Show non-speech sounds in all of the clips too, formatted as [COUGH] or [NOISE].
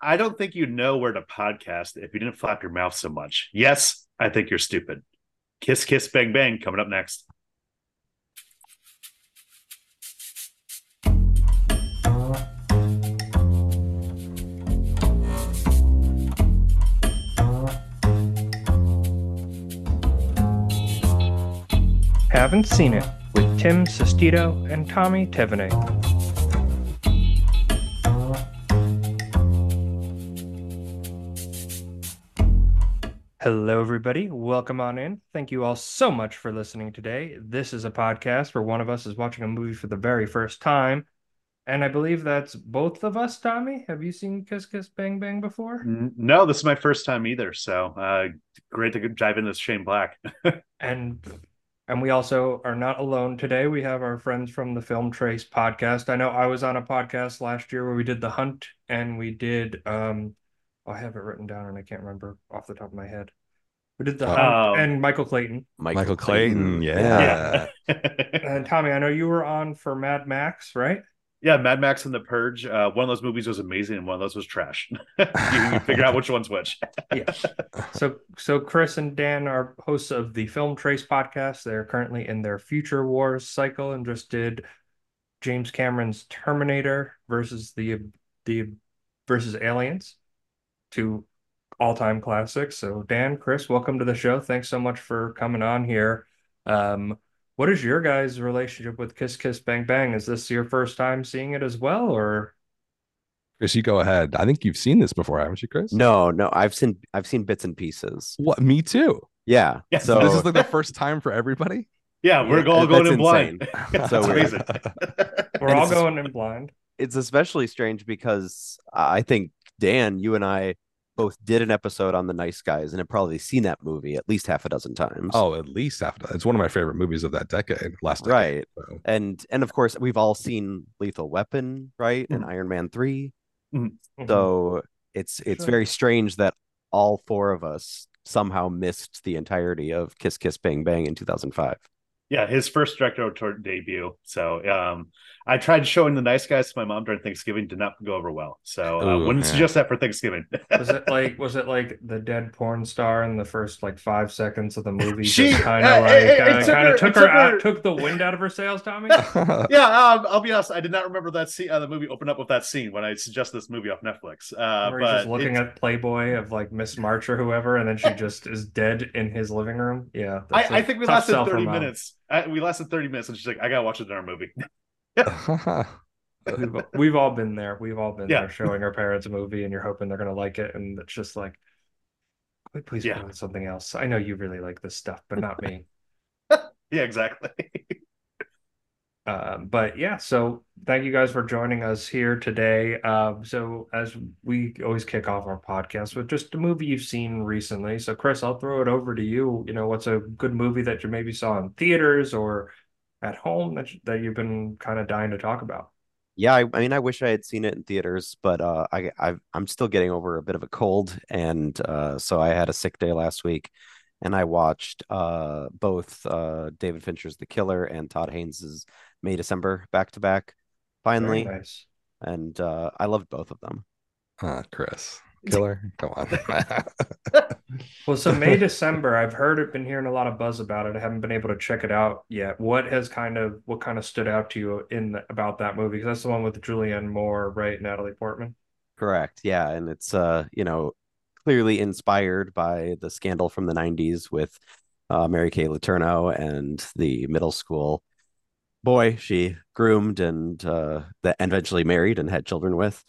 I don't think you know where to podcast if you didn't flap your mouth so much. Yes, I think you're stupid. Kiss, kiss, bang, bang. Coming up next. Haven't Scene It with Tim Sestito and Tommy Tevenet. Hello, everybody. Welcome on in. Thank you all so much for listening today. This is a podcast where one of us is watching a movie for the very first time. And I believe that's both of us, Tommy. Have you seen Kiss Kiss Bang Bang before? No, this is my first time either. So uh, great to dive into Shane Black. [LAUGHS] And and we also are not alone today. We have our friends from the Film Trace podcast. I know I was on a podcast last year where we did The Hunt and we did um I have it written down and I can't remember off the top of my head. We did The Hunt Oh. and Michael Clayton. Michael Clayton, yeah. [LAUGHS] And Tommy, I know you were on for Mad Max, right? yeah, Mad Max and The Purge. Uh, one of those movies was amazing, and one of those was trash. [LAUGHS] you can figure out which one's which. Yeah. So so Chris and Dan are hosts of the Film Trace podcast. They're currently in their Future Wars cycle and just did James Cameron's Terminator versus the the versus Aliens, two all-time classics. So Dan, Chris, welcome to the show. Thanks so much for coming on here. Um, what is your guys' relationship with Kiss Kiss Bang Bang? Is this your first time seeing it as well, or Chris, you go ahead. I think you've seen this before, haven't you, Chris? No, no, I've seen I've seen bits and pieces. What? Me too. Yeah. Yeah, So this is like the first time for everybody. Yeah, we're Yeah, all going that's in blind. insane. [LAUGHS] So weird. amazing. [LAUGHS] we're all going in blind? it's especially strange because I think Dan, you and I both did an episode on the Nice Guys and have probably seen that movie at least half a dozen times. oh, at least half. It's one of my favorite movies of that decade. Last decade. right. So, And and of course we've all seen Lethal Weapon, right? And Iron Man 3. Mhm. So it's it's Sure. very strange that all four of us somehow missed the entirety of Kiss Kiss Bang Bang in 2005. Yeah, his first directorial debut. So um, I tried showing The Nice Guys to my mom during Thanksgiving. Did not go over well. So uh, wouldn't yeah. suggest that for Thanksgiving. [LAUGHS] Was it like was it like the dead porn star in the first like five seconds of the movie? [LAUGHS] She- just [LAUGHS] kind uh, of like it- it uh, took kind of took it her took out, her- took the wind out of her sails, Tommy. yeah, um, I'll be honest. I did not remember that scene. Uh, the movie opened up with that scene when I suggest this movie off Netflix. Uh, Where he's but just looking it- at Playboy of like Miss March or whoever, and then she just is dead in his living room. Yeah, I, a I, I think we lasted thirty mom. minutes. I, we lasted thirty minutes, and she's like, "I gotta watch it in our movie." [LAUGHS] [LAUGHS] We've, we've all been there. We've all been Yeah. there, showing our parents a movie, and you're hoping they're gonna like it, and it's just like, please Yeah. something else. I know you really like this stuff, but not me. [LAUGHS] yeah, exactly. Um, but yeah, so thank you guys for joining us here today. Um, so as we always kick off our podcast with just a movie you've seen recently. So Chris, I'll throw it over to you. You know, what's a good movie that you maybe saw in theaters or at home that that you've been kind of dying to talk about? Yeah, I, I mean, I wish I had seen it in theaters, but uh, I, I I'm still getting over a bit of a cold, and uh, so I had a sick day last week, and I watched uh, both uh, David Fincher's The Killer and Todd Haynes's May December back to back, Very finally, nice. and uh, I loved both of them. Ah, Chris, killer. Come on. [LAUGHS] Well, so May December, I've heard it, been hearing a lot of buzz about it. I haven't been able to check it out yet. What has kind of what kind of stood out to you in the, about that movie? Because that's the one with Julianne Moore, right? Natalie Portman. Correct. Yeah, and it's uh, you know, clearly inspired by the scandal from the 90s with uh, Mary Kay Letourneau and the middle school boy she groomed and uh that eventually married and had children with.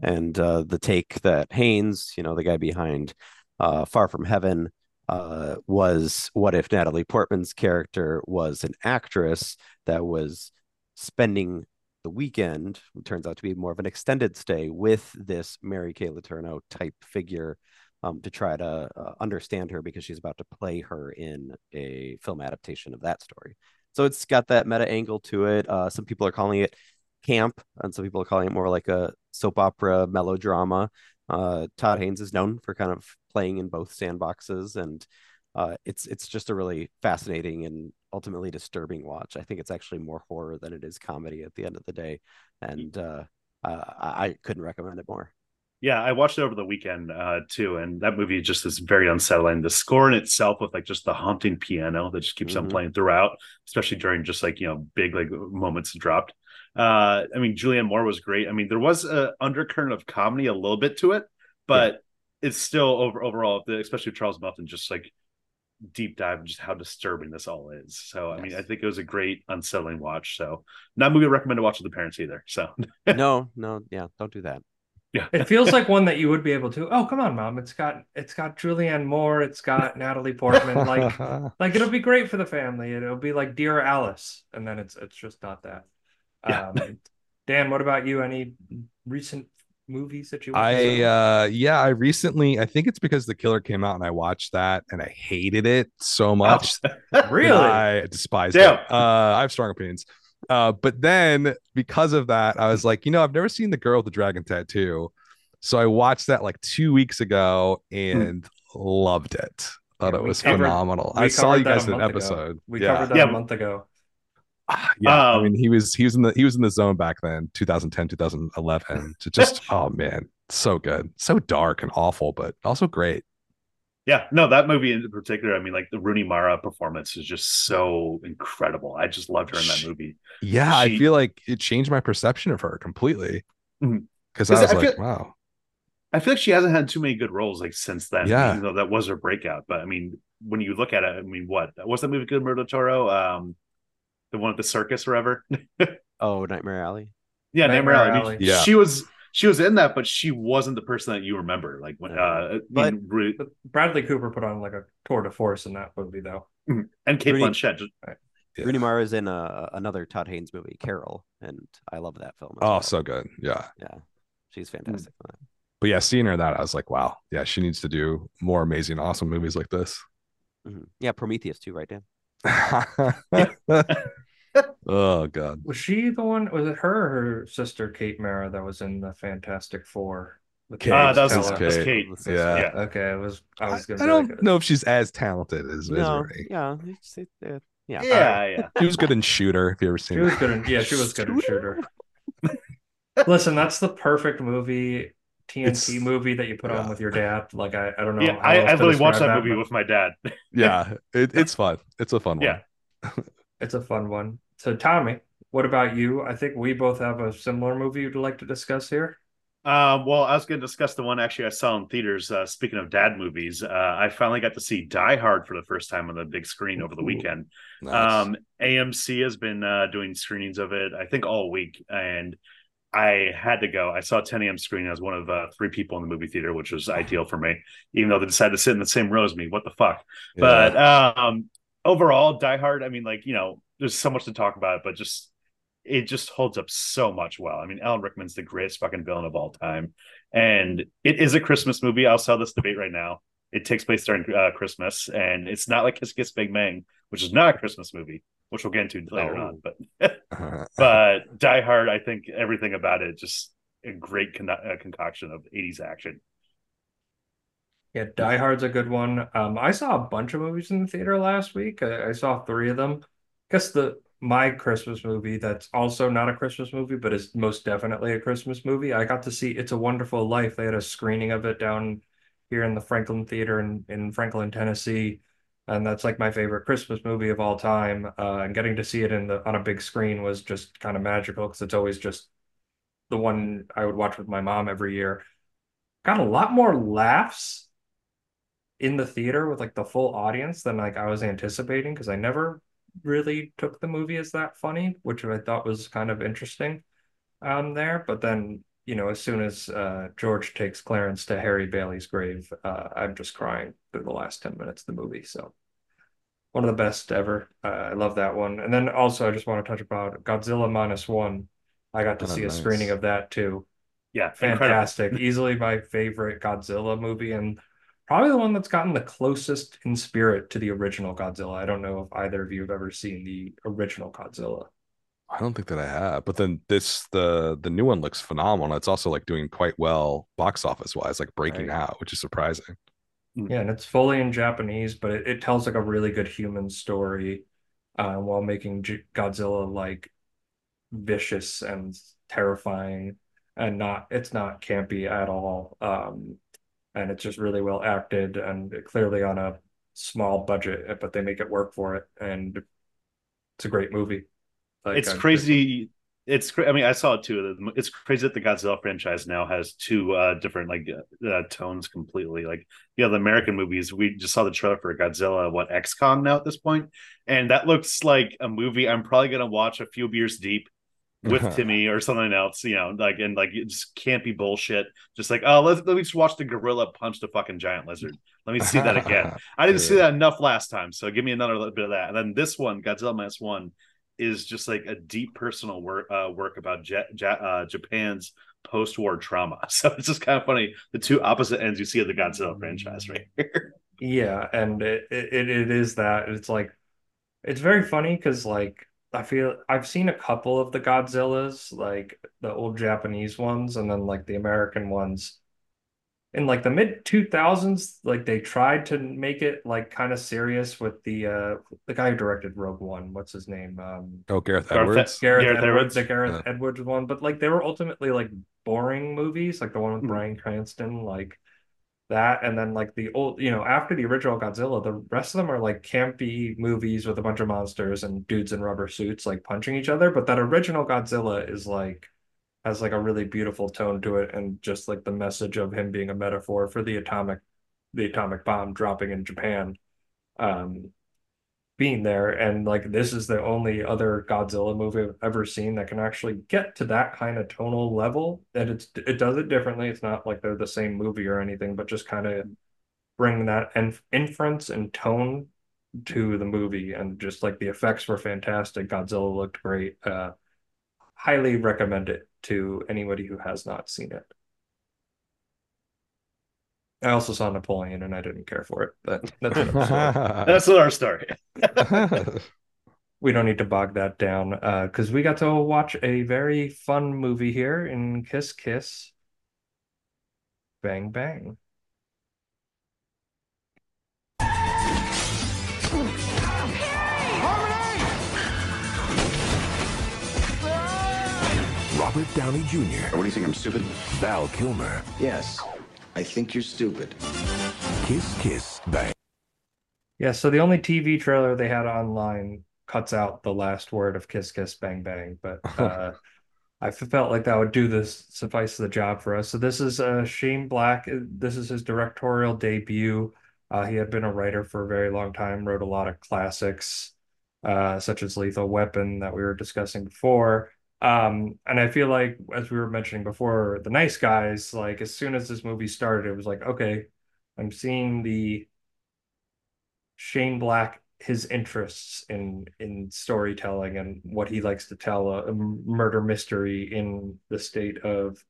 And uh the take that Haynes, you know, the guy behind uh Far From Heaven, uh was what if Natalie Portman's character was an actress that was spending the weekend turns out to be more of an extended stay with this Mary Kay Letourneau type figure um, to try to uh, understand her because she's about to play her in a film adaptation of that story. So it's got that meta angle to it. Uh, some people are calling it camp, and some people are calling it more like a soap opera melodrama. Uh, Todd Haynes is known for kind of playing in both sandboxes, and uh, it's it's just a really fascinating and ultimately disturbing watch. I think it's actually more horror than it is comedy at the end of the day, and uh, I, I couldn't recommend it more. Yeah, I watched it over the weekend uh, too, and that movie just is very unsettling. The score in itself, with like just the haunting piano that just keeps on Mhm. playing throughout, especially during just like you know big like moments dropped. Uh, I mean, Julianne Moore was great. I mean, there was a undercurrent of comedy a little bit to it, but it's still over overall, especially with Charles Melton, just like deep dive just how disturbing this all is. So, I mean, I think it was a great unsettling watch. So, not a movie I recommend to watch with the parents either. So, [LAUGHS] no, [LAUGHS] no, yeah, don't do that. Yeah, It feels like one that you would be able to. Oh, come on, mom! It's got it's got Julianne Moore. It's got Natalie Portman. Like [LAUGHS] like it'll be great for the family. It'll be like Dear Alice, and then it's it's just not that. Yeah. Um, Dan, what about you? Any recent movies that you? I uh yeah, I recently I think it's because the killer came out and I watched that and I hated it so much. [LAUGHS] that really? I despise it. Uh I have strong opinions. Uh but then because of that, I was like, you know, I've never seen The Girl with the Dragon Tattoo. So I watched that like two weeks ago and loved it. Thought Yeah, it was covered- phenomenal. I saw you guys in an month ago. episode. we yeah. covered that Yeah. a month ago. Ah, yeah, I Um, mean, he was he was in the he was in the zone back then, 2010, 2011. To just [LAUGHS] oh man, so good, so dark and awful, but also great. Yeah, no, that movie in particular, I mean, like the Rooney Mara performance is just so incredible. I just loved her in that movie. Yeah, I feel like it changed my perception of her completely. Mhm. Because I 'Cause was I like, feel- wow, I feel like she hasn't had too many good roles like since then. Yeah. even though that was her breakout. But I mean, when you look at it, I mean, what was that movie? Good del Toro, um, the one at the circus, or whatever. [LAUGHS] Oh, Nightmare Alley. yeah, Nightmare Nightmare Alley. I mean, Alley. Yeah. she was she was in that, but she wasn't the person that you remember. Like when, uh, But- mean, Ru- But Bradley Cooper put on like a tour de force in that movie, though. and Kate Rooney- Blanchett. Just, Yeah. Rooney Mara is in uh, another Todd Haynes movie, Carol, and I love that film. oh, well. so good, yeah. yeah, she's fantastic. in that. But yeah, seeing her in that, I was like, wow, yeah, she needs to do more amazing, awesome movies like this. Mhm. Yeah, Prometheus too, right, Dan? [LAUGHS] [LAUGHS] oh god, Was she the one? Was it her or her sister Kate Mara that was in the Fantastic Four? With Kate. uh, that was, Teller? that was Kate. Kate. Yeah. yeah. Okay, it was. I I, was gonna. I be don't like, know if she's as talented as No, Misery. yeah, it's, it, uh, yeah. Yeah, yeah. She was good in Shooter. If you ever seen She was good in. Yeah, she was good in Shooter. Listen, that's the perfect movie, TNT It's- movie that you put on with your dad. Like I, I don't know. Yeah, I, I literally watched describe that movie but with my dad. yeah, it, it's fun. It's a fun one. Yeah. It's a fun one. So Tommy, what about you? I think we both have a similar movie you'd like to discuss here. Um, well, I was going to discuss the one actually I saw in theaters. Uh, speaking of dad movies, uh, I finally got to see Die Hard for the first time on the big screen over the Ooh. weekend. Nice. Um, AMC has been uh, doing screenings of it, I think, all week, and I had to go. I saw 10 a.m. screening as one of uh, three people in the movie theater, which was ideal for me, even though they decided to sit in the same row as me. What the fuck? Yeah. But um, overall, Die Hard. I mean, like you know, there's so much to talk about, but just it just holds up so much well. I mean, Alan Rickman's the greatest fucking villain of all time, and it is a Christmas movie. I'll sell this debate right now. It takes place during uh, Christmas, and it's not like Kiss Kiss Bang Bang, which is not a Christmas movie, which we'll get into later Oh. on. But [LAUGHS] [LAUGHS] but Die Hard, I think everything about it just a great con- uh, concoction of 80s action. Yeah, Die Hard's a good one. Um, I saw a bunch of movies in the theater last week. I, I saw three of them. Guess the my Christmas movie that's also not a Christmas movie, but is most definitely a Christmas movie. I got to see It's a Wonderful Life. They had a screening of it down here in the Franklin Theater in, in Franklin, Tennessee. And that's like my favorite Christmas movie of all time. Uh, and getting to see it in the on a big screen was just kind of magical because it's always just the one I would watch with my mom every year. Got a lot more laughs in the theater with like the full audience than like I was anticipating because I never really took the movie as that funny, which I thought was kind of interesting um there. But then, you know, as soon as uh George takes Clarence to Harry Bailey's grave, uh I'm just crying through the last 10 minutes of the movie. So one of the best ever. Uh, I love that one. And then also I just want to touch about Godzilla minus one. I got to Oh, see a screening of that too Yeah, fantastic. Easily my favorite Godzilla movie, and probably the one that's gotten the closest in spirit to the original Godzilla. I don't know if either of you have ever seen the original Godzilla. I don't think that I have. But then this the the new one looks phenomenal. It's also like doing quite well box office wise, like breaking Right. out, which is surprising. Yeah, and it's fully in Japanese, but it, it tells like a really good human story, uh, while making G Godzilla like vicious and terrifying. and not it's not campy at all. Um, and it's just really well acted and clearly on a small budget, but they make it work for it, and it's a great movie. Like, it's crazy. It's I mean I saw it too. It's crazy that the Godzilla franchise now has two uh, different like uh, tones completely. Like you know the American movies. We just saw the trailer for Godzilla. What x Kong now at this point, and that looks like a movie I'm probably gonna watch a few beers deep with Timmy or something else, you know, like and like it just can't be bullshit. Just like, oh, let's let me just watch the gorilla punch the fucking giant lizard. Let me see that again. [LAUGHS] I didn't see that enough last time, so give me another little bit of that. And then this one, Godzilla minus one, is just like a deep personal work uh, work about J- J- uh, Japan's post-war trauma. [LAUGHS] So it's just kind of funny the two opposite ends you see of the Godzilla franchise right [LAUGHS] here. Yeah, and it it, it is that it's like it's very funny because like I feel I've seen a couple of the Godzillas, like the old Japanese ones, and then like the American ones. In like the mid 2000s, like they tried to make it like kind of serious with the uh the guy who directed Rogue One. What's his name? Um Oh, Gareth Edwards. Gareth, Gareth Edwards, Edwards, the Gareth yeah. Edwards one. But like they were ultimately like boring movies, like the one with mm. Bryan Cranston. Like that and then like the old you know after the original godzilla the rest of them are like campy movies with a bunch of monsters and dudes in rubber suits like punching each other but that original godzilla is like has like a really beautiful tone to it and just like the message of him being a metaphor for the atomic the atomic bomb dropping in japan. Um being there and like this is the only other Godzilla movie I've ever seen that can actually get to that kind of tonal level and it's it does it differently. It's not like they're the same movie or anything but just kind of bring that inf- inference and tone to the movie and just like the effects were fantastic. Godzilla looked great. Uh highly recommend it to anybody who has not seen it I also saw Napoleon and I didn't care for it, but [LAUGHS] that's [LAUGHS] that's our story. [LAUGHS] we don't need to bog that down because uh, we got to watch a very fun movie here in Kiss Kiss Bang Bang. Robert Downey Jr. What do you think? I'm stupid? Val Kilmer. Yes. I think you're stupid. Kiss, kiss, bang. Yeah, so the only TV trailer they had online cuts out the last word of kiss, kiss, bang, bang. But [LAUGHS] uh, I felt like that would do this suffice the job for us. So this is uh, Shane Black. This is his directorial debut. Uh, he had been a writer for a very long time, wrote a lot of classics, uh, such as Lethal Weapon that we were discussing before. Um, and I feel like, as we were mentioning before, the nice guys, like as soon as this movie started, it was like, okay, I'm seeing the Shane Black, his interests in in storytelling and what he likes to tell a, a murder mystery in the state of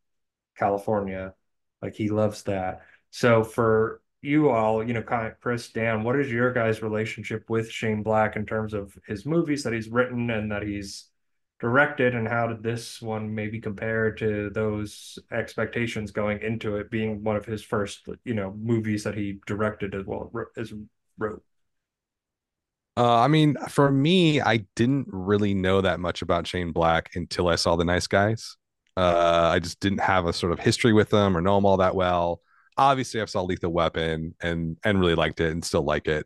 California. Like he loves that. So for you all, you know, Chris, Dan, what is your guys' relationship with Shane Black in terms of his movies that he's written and that he's directed and how did this one maybe compare to those expectations going into it being one of his first you know movies that he directed as well as wrote uh, I mean, for me, I didn't really know that much about Shane Black until I saw The Nice Guys. Uh, I just didn't have a sort of history with them or know them all that well. Obviously, I saw Lethal Weapon and and really liked it and still like it.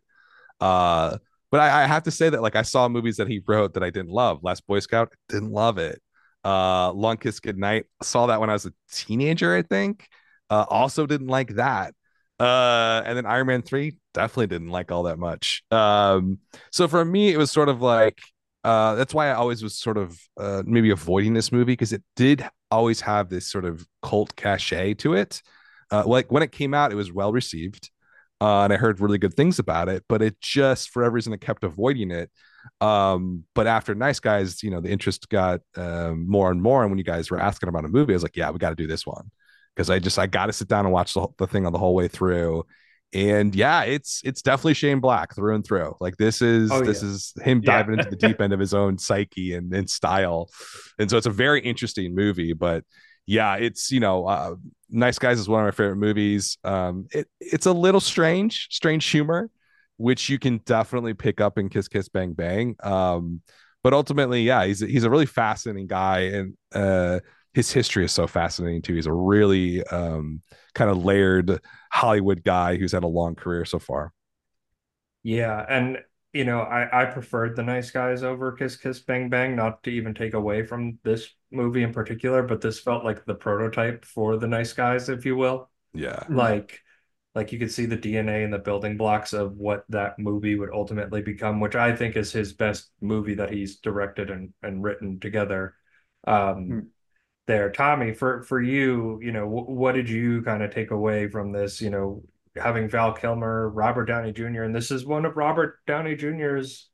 Uh, but I, I, have to say that like I saw movies that he wrote that I didn't love. Last Boy Scout didn't love it. Uh, Long Kiss Goodnight saw that when I was a teenager, I think. Uh, also didn't like that. Uh, and then Iron Man three definitely didn't like all that much. Um, so for me, it was sort of like uh, that's why I always was sort of uh, maybe avoiding this movie because it did always have this sort of cult cachet to it. Uh, like when it came out, it was well received uh, and I heard really good things about it, but it just for every reason I kept avoiding it. Um, but after Nice Guys, you know, the interest got um, more and more. And when you guys were asking about a movie, I was like, yeah, we got to do this one because I just I got to sit down and watch the, the thing on the whole way through. And yeah, it's it's definitely Shane Black through and through. Like this is oh, this yeah. is him diving yeah. into the deep end of his own psyche and, and style. And so it's a very interesting movie, but yeah, it's you know, uh, Nice Guys is one of my favorite movies. Um, it it's a little strange, strange humor, which you can definitely pick up in Kiss Kiss Bang Bang. Um, but ultimately, yeah, he's he's a really fascinating guy, and uh, his history is so fascinating too. He's a really um, kind of layered Hollywood guy who's had a long career so far. Yeah, and you know, I I preferred The Nice Guys over Kiss Kiss Bang Bang, not to even take away from this movie in particular, but this felt like the prototype for The Nice Guys, if you will. Yeah. Like like you could see the DNA and the building blocks of what that movie would ultimately become, which I think is his best movie that he's directed and and written together. Um Hmm. there, Tommy, for for you, you know, wh- what did you kind of take away from this, you know, having Val Kilmer, Robert Downey Jr., and this is one of Robert Downey Jr.'s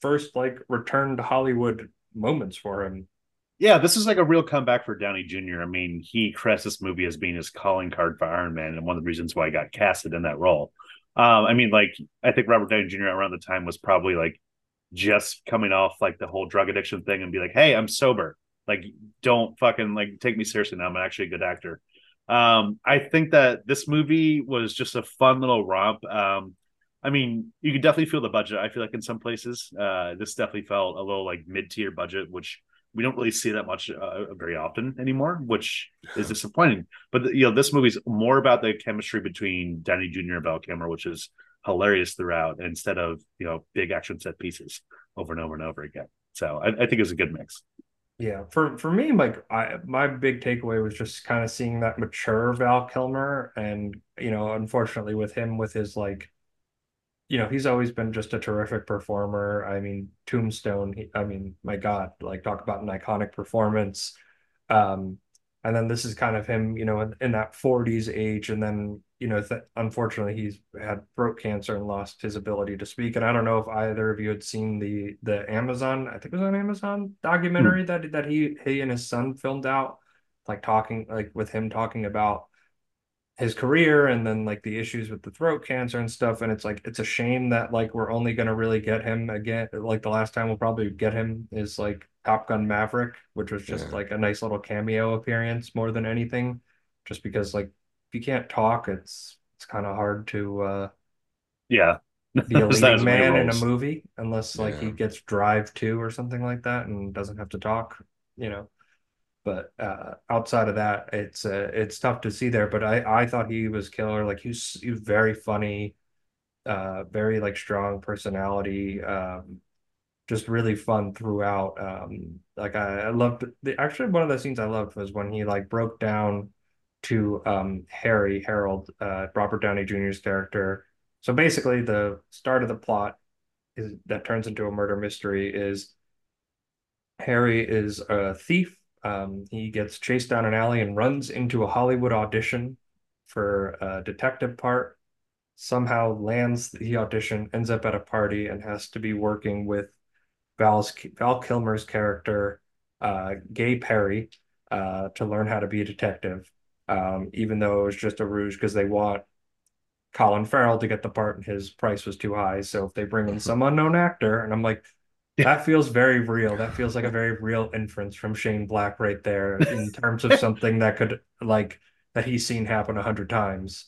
first like return to Hollywood moments for him. Yeah, this is like a real comeback for Downey Jr. I mean, he crest this movie as being his calling card for Iron Man, and one of the reasons why he got casted in that role. Um, I mean, like I think Robert Downey Jr. around the time was probably like just coming off like the whole drug addiction thing and be like, "Hey, I'm sober. Like, don't fucking like take me seriously now. I'm actually a good actor." Um, I think that this movie was just a fun little romp. Um, I mean, you could definitely feel the budget. I feel like in some places, uh, this definitely felt a little like mid tier budget, which we don't really see that much uh, very often anymore, which is disappointing. But you know, this movie's more about the chemistry between Downey Jr. and Val Kilmer, which is hilarious throughout, instead of you know big action set pieces over and over and over again. So I, I think it's a good mix. Yeah, for for me, like I my big takeaway was just kind of seeing that mature Val Kilmer, and you know, unfortunately with him with his like, you know, he's always been just a terrific performer. I mean, Tombstone. He, I mean, my God, like talk about an iconic performance. Um, and then this is kind of him, you know, in, in that 40s age, and then you know, th unfortunately, he's had throat cancer and lost his ability to speak. And I don't know if either of you had seen the the Amazon, I think it was on Amazon documentary hmm. that that he he and his son filmed out, like talking like with him talking about his career and then like the issues with the throat cancer and stuff. And it's like it's a shame that like we're only gonna really get him again. Like the last time we'll probably get him is like Top Gun Maverick, which was just Yeah. like a nice little cameo appearance more than anything. Just because like if you can't talk, it's it's kind of hard to uh Yeah, be a [LAUGHS] leading man in a movie unless like he gets Drive 2 or something like that and doesn't have to talk, you know. But uh outside of that, it's uh, it's tough to see there. But I I thought he was killer. Like he was, he was very funny, uh, very like strong personality. Um, just really fun throughout. Um, like I, I loved the actually one of the scenes I loved was when he like broke down to um Harry Harold, uh, Robert Downey Jr.'s character. So basically, the start of the plot is that turns into a murder mystery is Harry is a thief. Um, he gets chased down an alley and runs into a Hollywood audition for a detective part. Somehow lands the audition, ends up at a party, and has to be working with Val's Val Kilmer's character, uh, Gay Perry, uh, to learn how to be a detective. Um, even though it was just a ruse because they want Colin Farrell to get the part and his price was too high. So if they bring in some unknown actor, and I'm like, that feels very real. That feels like a very real inference from Shane Black right there in terms of something that could like that he's seen happen a hundred times.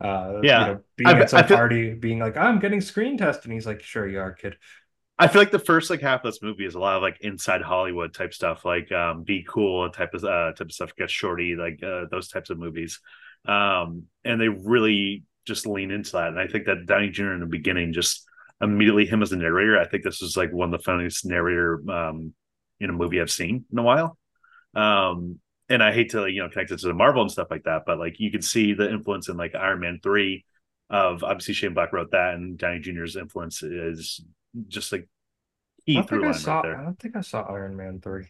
Uh, Yeah. you know, being I- at some feel- party, being like, I'm getting screen tested, and he's like, Sure, you are, kid. I feel like the first like half of this movie is a lot of like inside Hollywood type stuff, like um, "Be Cool" type of uh, type of stuff, "Get Shorty," like uh, those types of movies, um, and they really just lean into that. And I think that Downey Jr. in the beginning, just immediately him as a narrator, I think this is like one of the funniest narrator um, in a movie I've seen in a while. Um, and I hate to you know connect it to the Marvel and stuff like that, but like you can see the influence in like Iron Man three of obviously Shane Black wrote that, and Downey Jr.'s influence is just like I key don't through think I line saw. right I don't think I saw Iron Man three.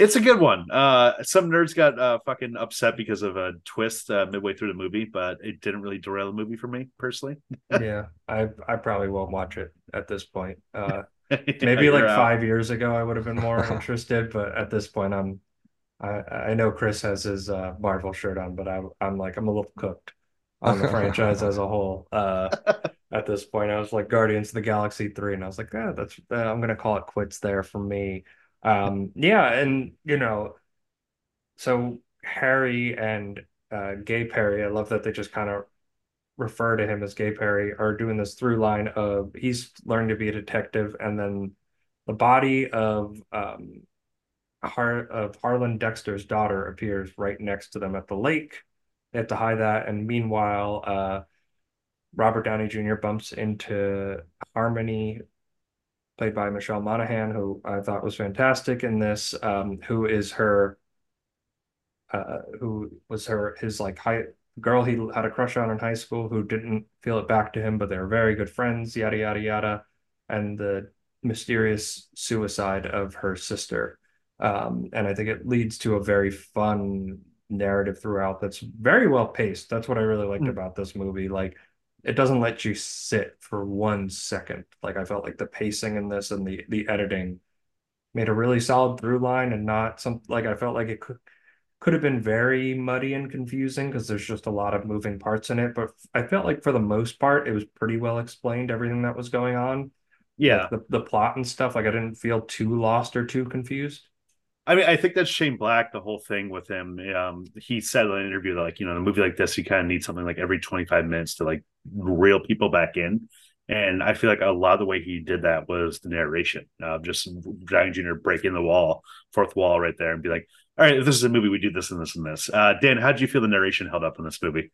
It's a good one. Uh, some nerds got uh, fucking upset because of a twist uh, midway through the movie, but it didn't really derail the movie for me personally. [LAUGHS] yeah, I I probably won't watch it at this point. Uh, [LAUGHS] Yeah, maybe like out. five years ago I would have been more [LAUGHS] interested, but at this point I'm I I know Chris has his uh, Marvel shirt on, but I'm I'm like I'm a little cooked on the franchise as a whole. Uh, at this point, I was like Guardians of the Galaxy three, and I was like, yeah, that's uh, I'm gonna call it quits there for me. Um, yeah, and you know, so Harry and uh, Gay Perry, I love that they just kind of refer to him as Gay Perry, are doing this through line of he's learned to be a detective, and then the body of um, Har- of Harlan Dexter's daughter appears right next to them at the lake. They have to hide that, and meanwhile, uh, Robert Downey Jr. bumps into Harmony, played by Michelle Monaghan, who I thought was fantastic in this. Um, who is her, uh, who was her his like high girl he had a crush on in high school who didn't feel it back to him, but they're very good friends. Yada yada yada, and the mysterious suicide of her sister. Um, and I think it leads to a very fun narrative throughout that's very well paced. That's what I really liked Mm. about this movie. Like it doesn't let you sit for one second. Like I felt like the pacing in this and the the editing made a really solid through line and not some like I felt like it could could have been very muddy and confusing because there's just a lot of moving parts in it. But I felt like for the most part it was pretty well explained everything that was going on. Yeah. Like the, the plot and stuff. Like I didn't feel too lost or too confused. I mean, I think that's Shane Black, the whole thing with him. Um, he said in an interview that, like, you know, in a movie like this, you kind of need something like every 25 minutes to like reel people back in. And I feel like a lot of the way he did that was the narration, uh, just Downey Jr. breaking the wall, fourth wall right there, and be like, all right, if this is a movie, we do this and this and this. Uh, Dan, how did you feel the narration held up in this movie?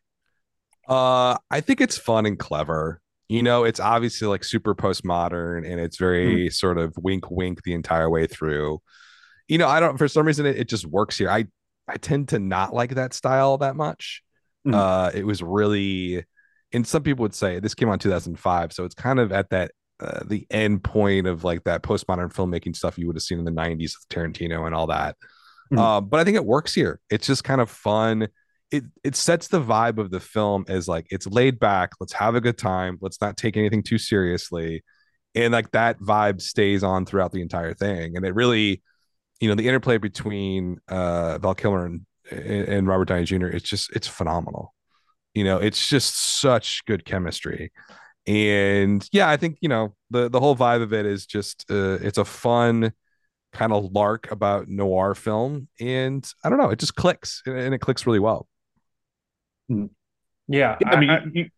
Uh, I think it's fun and clever. You know, it's obviously like super postmodern and it's very sort of wink wink the entire way through. You know, I don't for some reason it, it just works here. I I tend to not like that style that much. Mhm. Uh it was really and some people would say this came out in 2005, so it's kind of at that uh, the end point of like that postmodern filmmaking stuff you would have seen in the 90s with Tarantino and all that. Mhm. Uh, but I think it works here. It's just kind of fun it it sets the vibe of the film as like it's laid back let's have a good time let's not take anything too seriously and like that vibe stays on throughout the entire thing and it really you know the interplay between uh val kilmer and, and robert downey jr It's just it's phenomenal you know it's just such good chemistry and yeah i think you know the the whole vibe of it is just uh, it's a fun kind of lark about noir film and i don't know it just clicks and- and it clicks really well Yeah, I mean, I- you,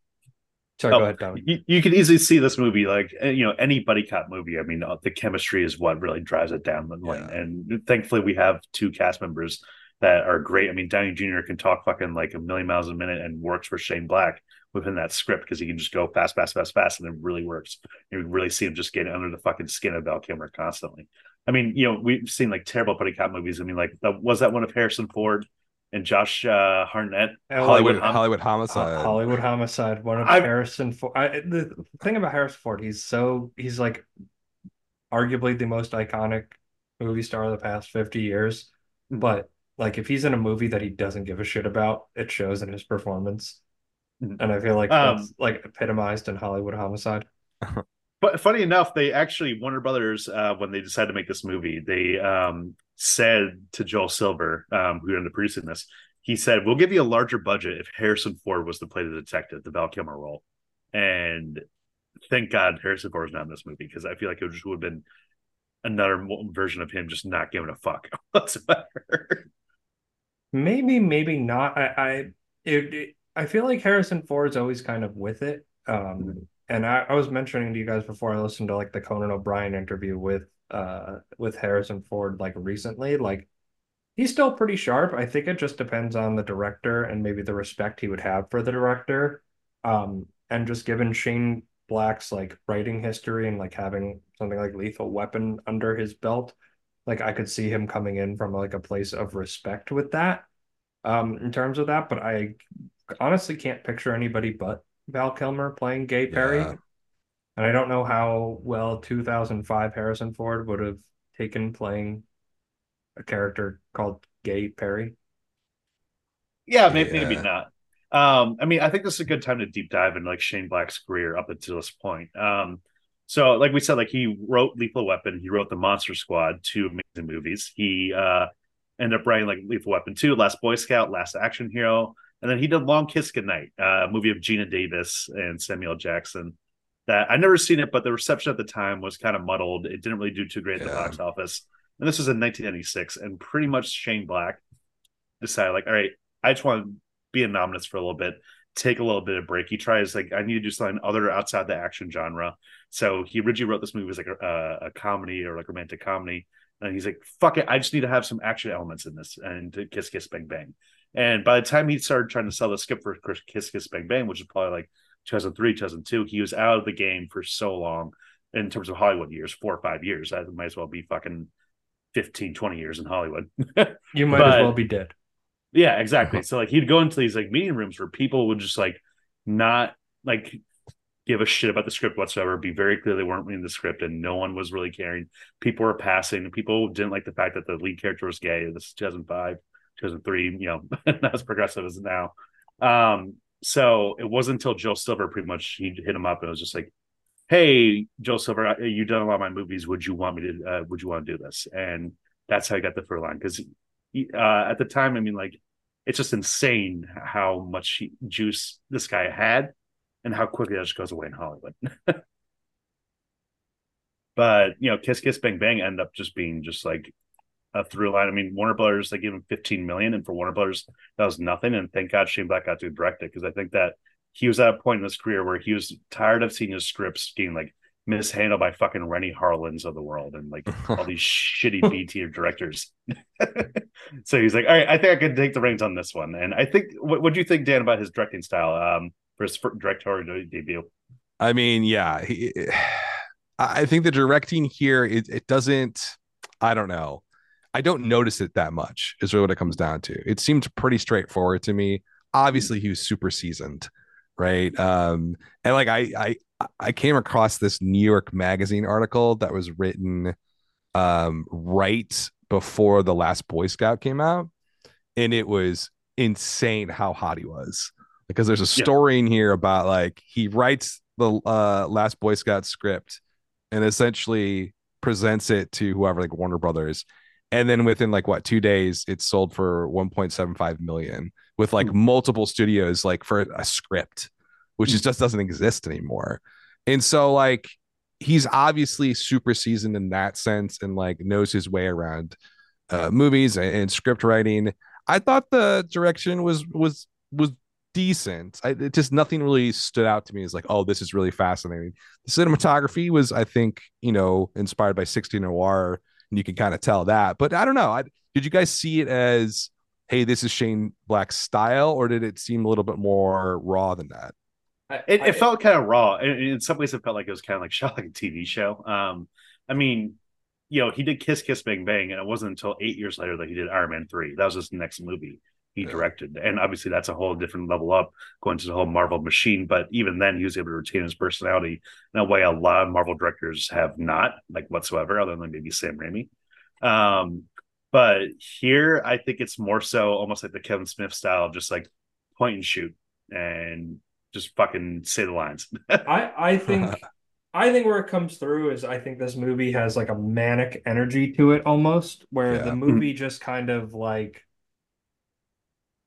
sorry, oh, go ahead, Dominic. you, you could easily see this movie like uh, you know any buddy cop movie. I mean, uh, the chemistry is what really drives it down the lane, Yeah. and thankfully we have two cast members that are great. I mean, Downey Jr. can talk fucking like a million miles a minute and works for Shane Black within that script because he can just go fast, fast, fast, fast, and it really works. You really see him just getting under the fucking skin of Val Kilmer constantly. I mean, you know, we've seen like terrible buddy cop movies. I mean, like uh, was that one of Harrison Ford and Josh uh, Hartnett? And, like, hollywood Hom- hollywood Ho- homicide Hollywood Homicide, one of I've- Harrison Ford. I, the thing about Harrison Ford, he's so he's like arguably the most iconic movie star of the past 50 years. Mhm. But like if he's in a movie that he doesn't give a shit about, it shows in his performance. Mhm. And I feel like Um, that's like epitomized in Hollywood Homicide. But funny enough, they actually Warner Brothers uh, when they decided to make this movie, they um, said to Joel Silver, um, who ended up producing this, he said, "We'll give you a larger budget if Harrison Ford was to play the detective, the Val Kilmer role." And thank God Harrison Ford was not in this movie because I feel like it just would have been another version of him just not giving a fuck [LAUGHS] whatsoever. Maybe, maybe not. I I it, it- I feel like Harrison Ford's always kind of with it. Um, and I, I was mentioning to you guys before I listened to like the Conan O'Brien interview with uh with Harrison Ford like recently, like he's still pretty sharp. I think it just depends on the director and maybe the respect he would have for the director. Um, and just given Shane Black's like writing history and like having something like Lethal Weapon under his belt, like I could see him coming in from like a place of respect with that um in terms of that but I honestly can't picture anybody but Val Kilmer playing Gay Perry Yeah. and I don't know how well 2005 Harrison Ford would have taken playing a character called Gay Perry Yeah, maybe, maybe not. Um, I mean, I think this is a good time to deep dive into like Shane Black's career up until this point. Um, so like we said, like he wrote Lethal Weapon, he wrote The Monster Squad, two amazing movies. He uh ended up writing like Lethal Weapon 2, Last Boy Scout, Last Action Hero, and then he did Long Kiss Goodnight, uh, a movie of Geena Davis and Samuel Jackson. That I've never seen it, but the reception at the time was kind of muddled. It didn't really do too great at the box office. And this was in 1996, and pretty much Shane Black decided, like, all right, I just want to be anonymous for a little bit, take a little bit of break. He tries like I need to do something other outside the action genre. So he originally wrote this movie as like a, a comedy or like romantic comedy, And he's like, fuck it, I just need to have some action elements in this and to Kiss Kiss Bang Bang. And by the time he started trying to sell the script for Kiss Kiss Bang Bang, which is probably like 2003, 2002, he was out of the game for so long in terms of Hollywood years, four or five years. That might as well be fucking 15, 20 years in Hollywood. [LAUGHS] You might But- as well be dead. Yeah, exactly. [LAUGHS] So like he'd go into these like meeting rooms where people would just like not like give a shit about the script whatsoever, be very clear they weren't reading the script and no one was really caring. People were passing. People didn't like the fact that the lead character was gay. This is 2005, 2003, you know, [LAUGHS] not as progressive as now. Um, so it wasn't until Joel Silver pretty much he hit him up and was just like, Hey, Joel Silver, you've done a lot of my movies. Would you want me to, uh, would you want to do this? And that's how I got the fur line. Cause uh, at the time, I mean, like, it's just insane how much juice this guy had and how quickly that just goes away in Hollywood. [LAUGHS] but you know, Kiss Kiss Bang Bang end up just being just like a through line. I mean, Warner Brothers they gave him 15 million, and for Warner Brothers that was nothing. And thank God Shane Black got to direct it because I think that he was at a point in his career where he was tired of seeing his scripts being like mishandled by fucking Renny Harlins of the world and like [LAUGHS] all these shitty B tier directors. [LAUGHS] so he's like, all right, I think I can take the reins on this one. And I think, what what do you think, Dan, about his directing style um, for his directorial debut? I mean, yeah, he, I think the directing here it, it doesn't. I don't know. I don't notice it that much. Is really what it comes down to. It seemed pretty straightforward to me. Obviously, he was super seasoned, right? Um, and like I I I came across this New York Magazine article that was written um right before the last Boy Scout came out, and it was insane how hot he was because there's a Yeah. story in here about like he writes the uh, last Boy Scout script and essentially presents it to whoever like Warner Brothers and then within like what two days it's sold for 1.75 million with like Hmm. multiple studios like for a script which is just doesn't exist anymore and so like he's obviously super seasoned in that sense and like knows his way around uh, movies and, and script writing i thought the direction was was was decent I, it just nothing really stood out to me as like oh this is really fascinating the cinematography was i think you know inspired by 16 noir and you can kind of tell that but i don't know I, did you guys see it as hey this is shane black's style or did it seem a little bit more raw than that It, it felt kind of raw. And in some ways, it felt like it was kind of like [LAUGHS] shot like a TV show. Um, I mean, you know, he did Kiss Kiss Bang Bang, and it wasn't until eight years later that he did Iron Man 3. That was his next movie he Yeah. directed. And obviously, that's a whole different level up going to the whole Marvel machine. But even then, he was able to retain his personality in a way a lot of Marvel directors have not, like whatsoever, other than maybe Sam Raimi. Um, but here, I think it's more so almost like the Kevin Smith style, just like point and shoot and just fucking say the lines. [LAUGHS] I I think I think where it comes through is I think this movie has like a manic energy to it almost, where Yeah. the movie just kind of like